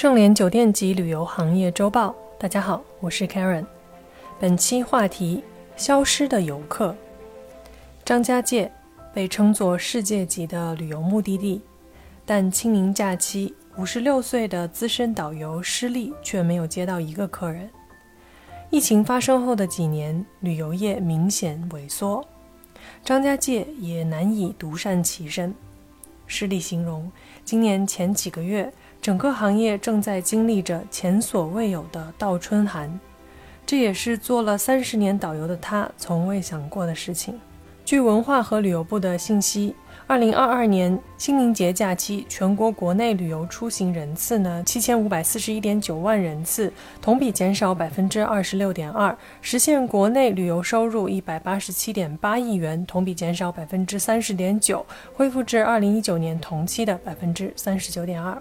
盛联酒店及旅游行业周报，大家好，我是 Karen。本期话题：消失的游客。张家界被称作世界级的旅游目的地，但清明假期，五十六岁的资深导游施力却没有接到一个客人。疫情发生后的几年，旅游业明显萎缩，张家界也难以独善其身。施力形容，今年前几个月。整个行业正在经历着前所未有的倒春寒，这也是做了三十年导游的他从未想过的事情。据文化和旅游部的信息，二零二二年清明节假期全国国内旅游出行人次呢七千五百四十一点九万人次，同比减少百分之二十六点二，实现国内旅游收入一百八十七点八亿元，同比减少百分之三十点九，恢复至二零一九年同期的百分之三十九点二。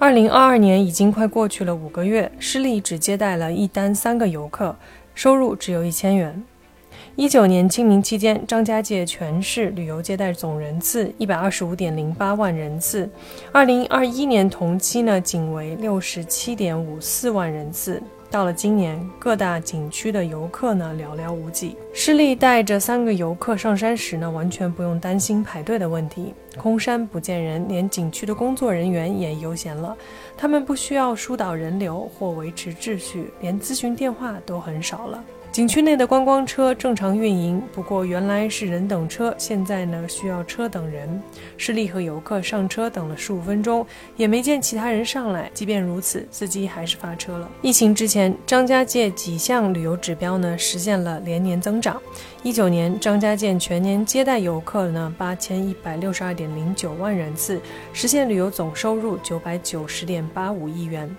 二零二二年已经快过去了五个月，施力只接待了一单三个游客，收入只有一千元。一九年清明期间，张家界全市旅游接待总人次一百二十五点零八万人次，二零二一年同期呢仅为六十七点五四万人次。到了今年，各大景区的游客呢寥寥无几。施力带着三个游客上山时呢，完全不用担心排队的问题。空山不见人，连景区的工作人员也悠闲了。他们不需要疏导人流或维持秩序，连咨询电话都很少了。景区内的观光车正常运营，不过原来是人等车，现在呢需要车等人。市里和游客上车等了十五分钟，也没见其他人上来。即便如此，司机还是发车了。疫情之前，张家界几项旅游指标呢实现了连年增长。一九年，张家界全年接待游客呢八千一百六十二点零九万人次，实现旅游总收入九百九十点八五亿元。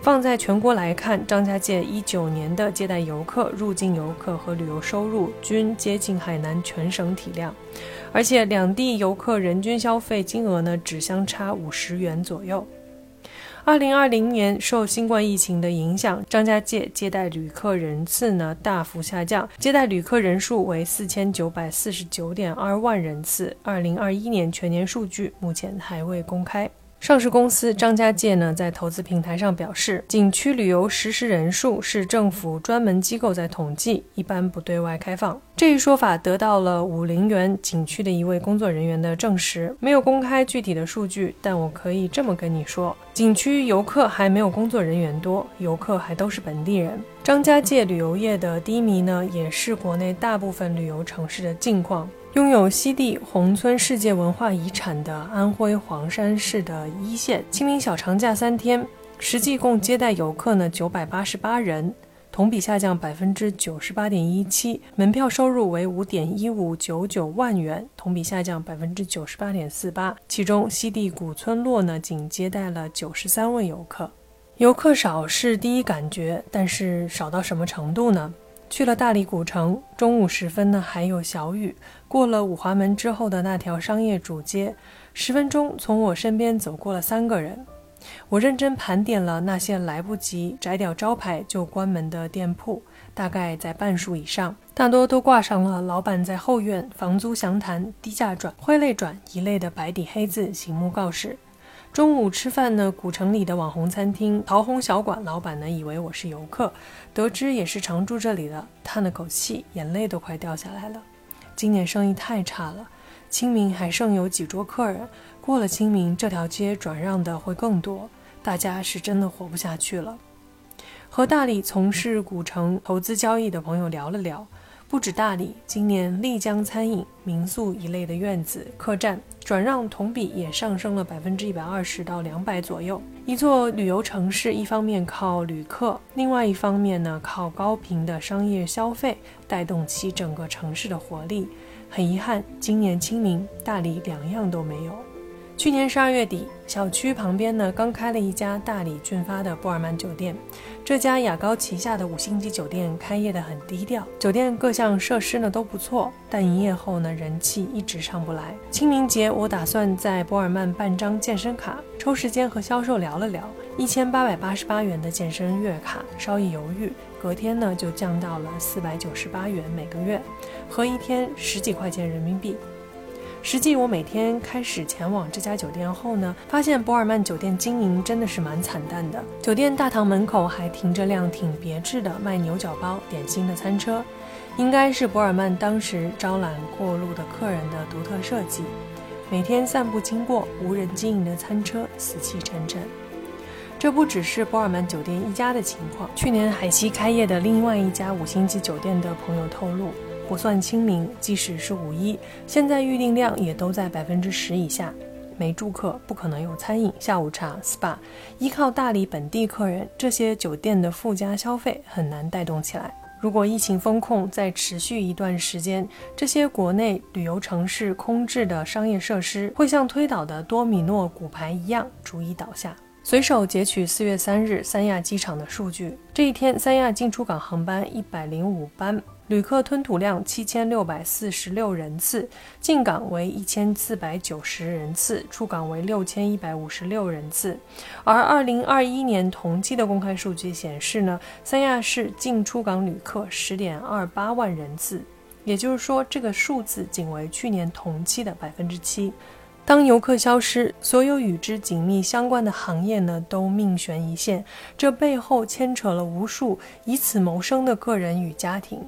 放在全国来看，张家界一九年的接待游客、入境游客和旅游收入均接近海南全省体量，而且两地游客人均消费金额呢只相差五十元左右。二零二零年受新冠疫情的影响，张家界接待旅客人次呢大幅下降，接待旅客人数为四千九百四十九点二万人次。二零二一年全年数据目前还未公开。上市公司张家界呢，在投资平台上表示，景区旅游实时人数是政府专门机构在统计，一般不对外开放。这一说法得到了武陵源景区的一位工作人员的证实，没有公开具体的数据，但我可以这么跟你说：景区游客还没有工作人员多，游客还都是本地人。张家界旅游业的低迷呢，也是国内大部分旅游城市的境况。拥有西递宏村世界文化遗产的安徽黄山市的一线，清明小长假三天，实际共接待游客呢九百八十八人，同比下降百分之九十八点一七，门票收入为五点一五九九万元，同比下降百分之九十八点四八。其中西递古村落呢仅接待了九十三位游客，游客少是第一感觉，但是少到什么程度呢？去了大理古城，中午时分呢还有小雨。过了五华门之后的那条商业主街，十分钟从我身边走过了三个人。我认真盘点了那些来不及摘掉招牌就关门的店铺，大概在半数以上，大多都挂上了“老板在后院，房租详谈，低价转，挥泪转”一类的白底黑字醒目告示。中午吃饭呢，古城里的网红餐厅桃红小馆老板呢，以为我是游客，得知也是常住这里的，叹了口气，眼泪都快掉下来了。今年生意太差了，清明还剩有几桌客人，过了清明，这条街转让的会更多，大家是真的活不下去了。和大理从事古城投资交易的朋友聊了聊。不止大理，今年丽江餐饮、民宿一类的院子、客栈转让同比也上升了百分之一百二十到两百左右。一座旅游城市，一方面靠旅客，另外一方面呢靠高频的商业消费带动起整个城市的活力。很遗憾，今年清明大理两样都没有。去年十二月底，小区旁边呢刚开了一家大理俊发的波尔曼酒店。这家雅高旗下的五星级酒店开业的很低调，酒店各项设施呢都不错，但营业后呢人气一直上不来。清明节我打算在波尔曼办张健身卡，抽时间和销售聊了聊，一千八百八十八元的健身月卡，稍一犹豫，隔天呢就降到了四百九十八元每个月，合一天十几块钱人民币。实际我每天开始前往这家酒店后呢，发现博尔曼酒店经营真的是蛮惨淡的。酒店大堂门口还停着辆挺别致的卖牛角包、点心的餐车，应该是博尔曼当时招揽过路的客人的独特设计。每天散步经过无人经营的餐车，死气沉沉。这不只是博尔曼酒店一家的情况，去年海西开业的另外一家五星级酒店的朋友透露。不算清明，即使是五一，现在预订量也都在百分之十以下。没住客，不可能有餐饮、下午茶、SPA，依靠大理本地客人，这些酒店的附加消费很难带动起来。如果疫情风控再持续一段时间，这些国内旅游城市空置的商业设施会像推倒的多米诺骨牌一样逐一倒下。随手截取四月三日三亚机场的数据，这一天三亚进出港航班一百零五班。旅客吞吐量七千六百四十六人次，进港为一千四百九十人次，出港为六千一百五十六人次。而二零二一年同期的公开数据显示呢，三亚市进出港旅客十点二八万人次，也就是说，这个数字仅为去年同期的百分之七。当游客消失，所有与之紧密相关的行业呢都命悬一线，这背后牵扯了无数以此谋生的个人与家庭。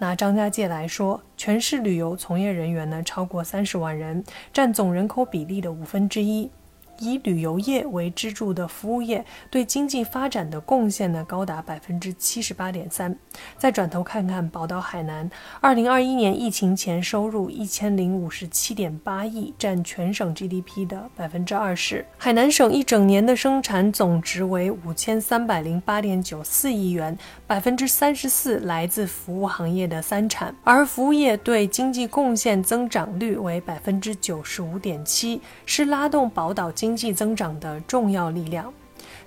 拿张家界来说，全市旅游从业人员呢超过三十万人，占总人口比例的五分之一。以旅游业为支柱的服务业对经济发展的贡献呢，高达百分之七十八点三。再转头看看宝岛海南，二零二一年疫情前收入一千零五十七点八亿，占全省 GDP 的百分之二十。海南省一整年的生产总值为五千三百零八点九四亿元，百分之三十四来自服务行业的三产，而服务业对经济贡献增长率为百分之九十五点七，是拉动宝岛经。经济增长的重要力量。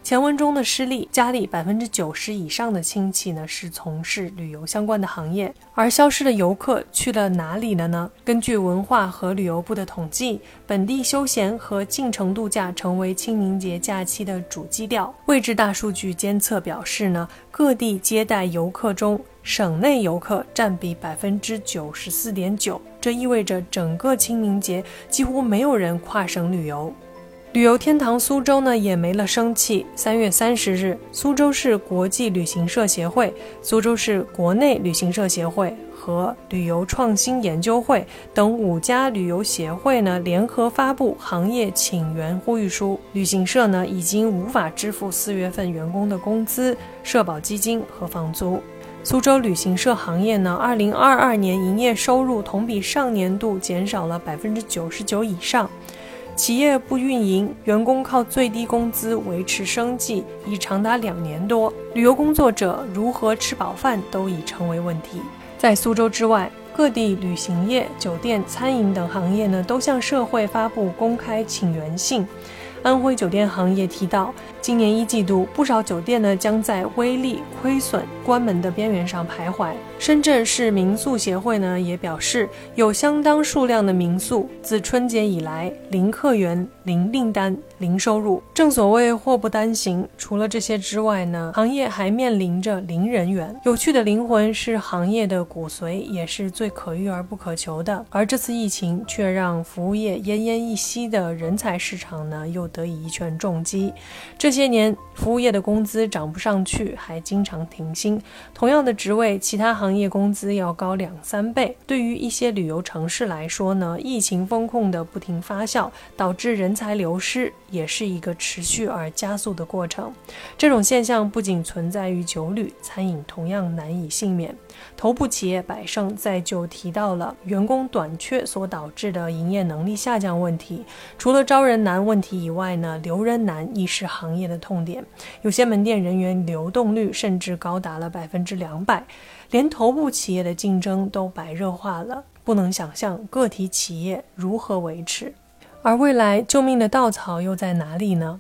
前文中的失利，家里百分之九十以上的亲戚呢是从事旅游相关的行业，而消失的游客去了哪里了呢？根据文化和旅游部的统计，本地休闲和进城度假成为清明节假期的主基调。位置大数据监测表示呢，各地接待游客中，省内游客占比百分之九十四点九，这意味着整个清明节几乎没有人跨省旅游。旅游天堂苏州呢也没了生气。三月三十日，苏州市国际旅行社协会、苏州市国内旅行社协会和旅游创新研究会等五家旅游协会呢联合发布行业请援呼吁书。旅行社呢已经无法支付四月份员工的工资、社保基金和房租。苏州旅行社行业呢，二零二二年营业收入同比上年度减少了百分之九十九以上。企业不运营，员工靠最低工资维持生计已长达两年多，旅游工作者如何吃饱饭都已成为问题。在苏州之外，各地旅行业、酒店、餐饮等行业呢，都向社会发布公开请援信。安徽酒店行业提到，今年一季度，不少酒店呢将在微利、亏损、关门的边缘上徘徊。深圳市民宿协会呢也表示，有相当数量的民宿自春节以来零客源、零订单、零收入。正所谓祸不单行，除了这些之外呢，行业还面临着零人员。有趣的灵魂是行业的骨髓，也是最可遇而不可求的。而这次疫情却让服务业奄奄一息的人才市场呢又得以一拳重击。这些年，服务业的工资涨不上去，还经常停薪。同样的职位，其他行行业工资要高两三倍。对于一些旅游城市来说呢，疫情风控的不停发酵，导致人才流失，也是一个持续而加速的过程。这种现象不仅存在于酒旅、餐饮，同样难以幸免。头部企业百盛在就提到了员工短缺所导致的营业能力下降问题。除了招人难问题以外呢，留人难亦是行业的痛点。有些门店人员流动率甚至高达了百分之两百。连头部企业的竞争都白热化了，不能想象个体企业如何维持。而未来救命的稻草又在哪里呢？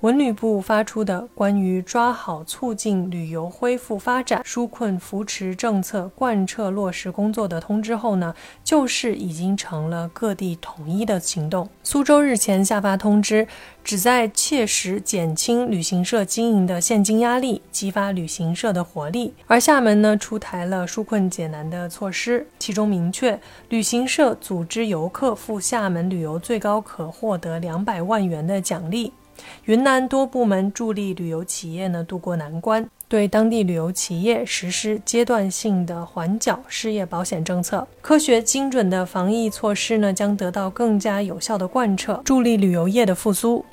文旅部发出的关于抓好促进旅游恢复发展、纾困扶持政策贯彻落实工作的通知后呢，就是已经成了各地统一的行动。苏州日前下发通知，旨在切实减轻旅行社经营的现金压力，激发旅行社的活力。而厦门呢，出台了纾困解难的措施，其中明确，旅行社组织游客赴厦门旅游，最高可获得两百万元的奖励。云南多部门助力旅游企业呢渡过难关，对当地旅游企业实施阶段性的缓缴失业保险政策。科学精准的防疫措施呢将得到更加有效的贯彻，助力旅游业的复苏。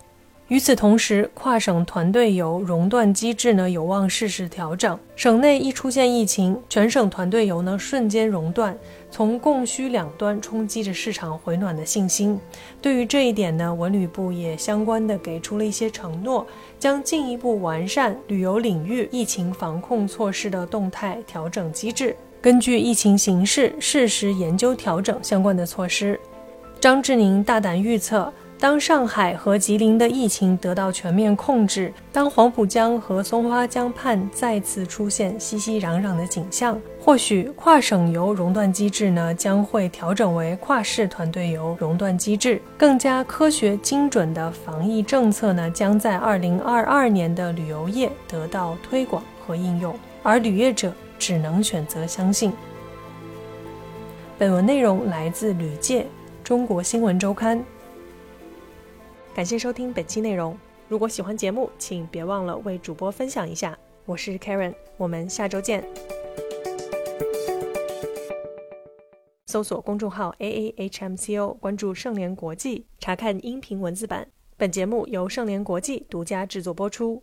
与此同时，跨省团队游熔断机制呢有望适时调整。省内一出现疫情，全省团队游呢瞬间熔断，从供需两端冲击着市场回暖的信心。对于这一点呢，文旅部也相关的给出了一些承诺，将进一步完善旅游领域疫情防控措施的动态调整机制，根据疫情形势适时研究调整相关的措施。张志宁大胆预测。当上海和吉林的疫情得到全面控制，当黄浦江和松花江畔再次出现熙熙攘攘的景象，或许跨省游熔断机制呢将会调整为跨市团队游熔断机制，更加科学精准的防疫政策呢将在二零二二年的旅游业得到推广和应用，而旅业者只能选择相信。本文内容来自《旅界》中国新闻周刊。感谢收听本期内容。如果喜欢节目，请别忘了为主播分享一下。我是 Karen，我们下周见。搜索公众号 A A H M C O，关注盛联国际，查看音频文字版。本节目由盛联国际独家制作播出。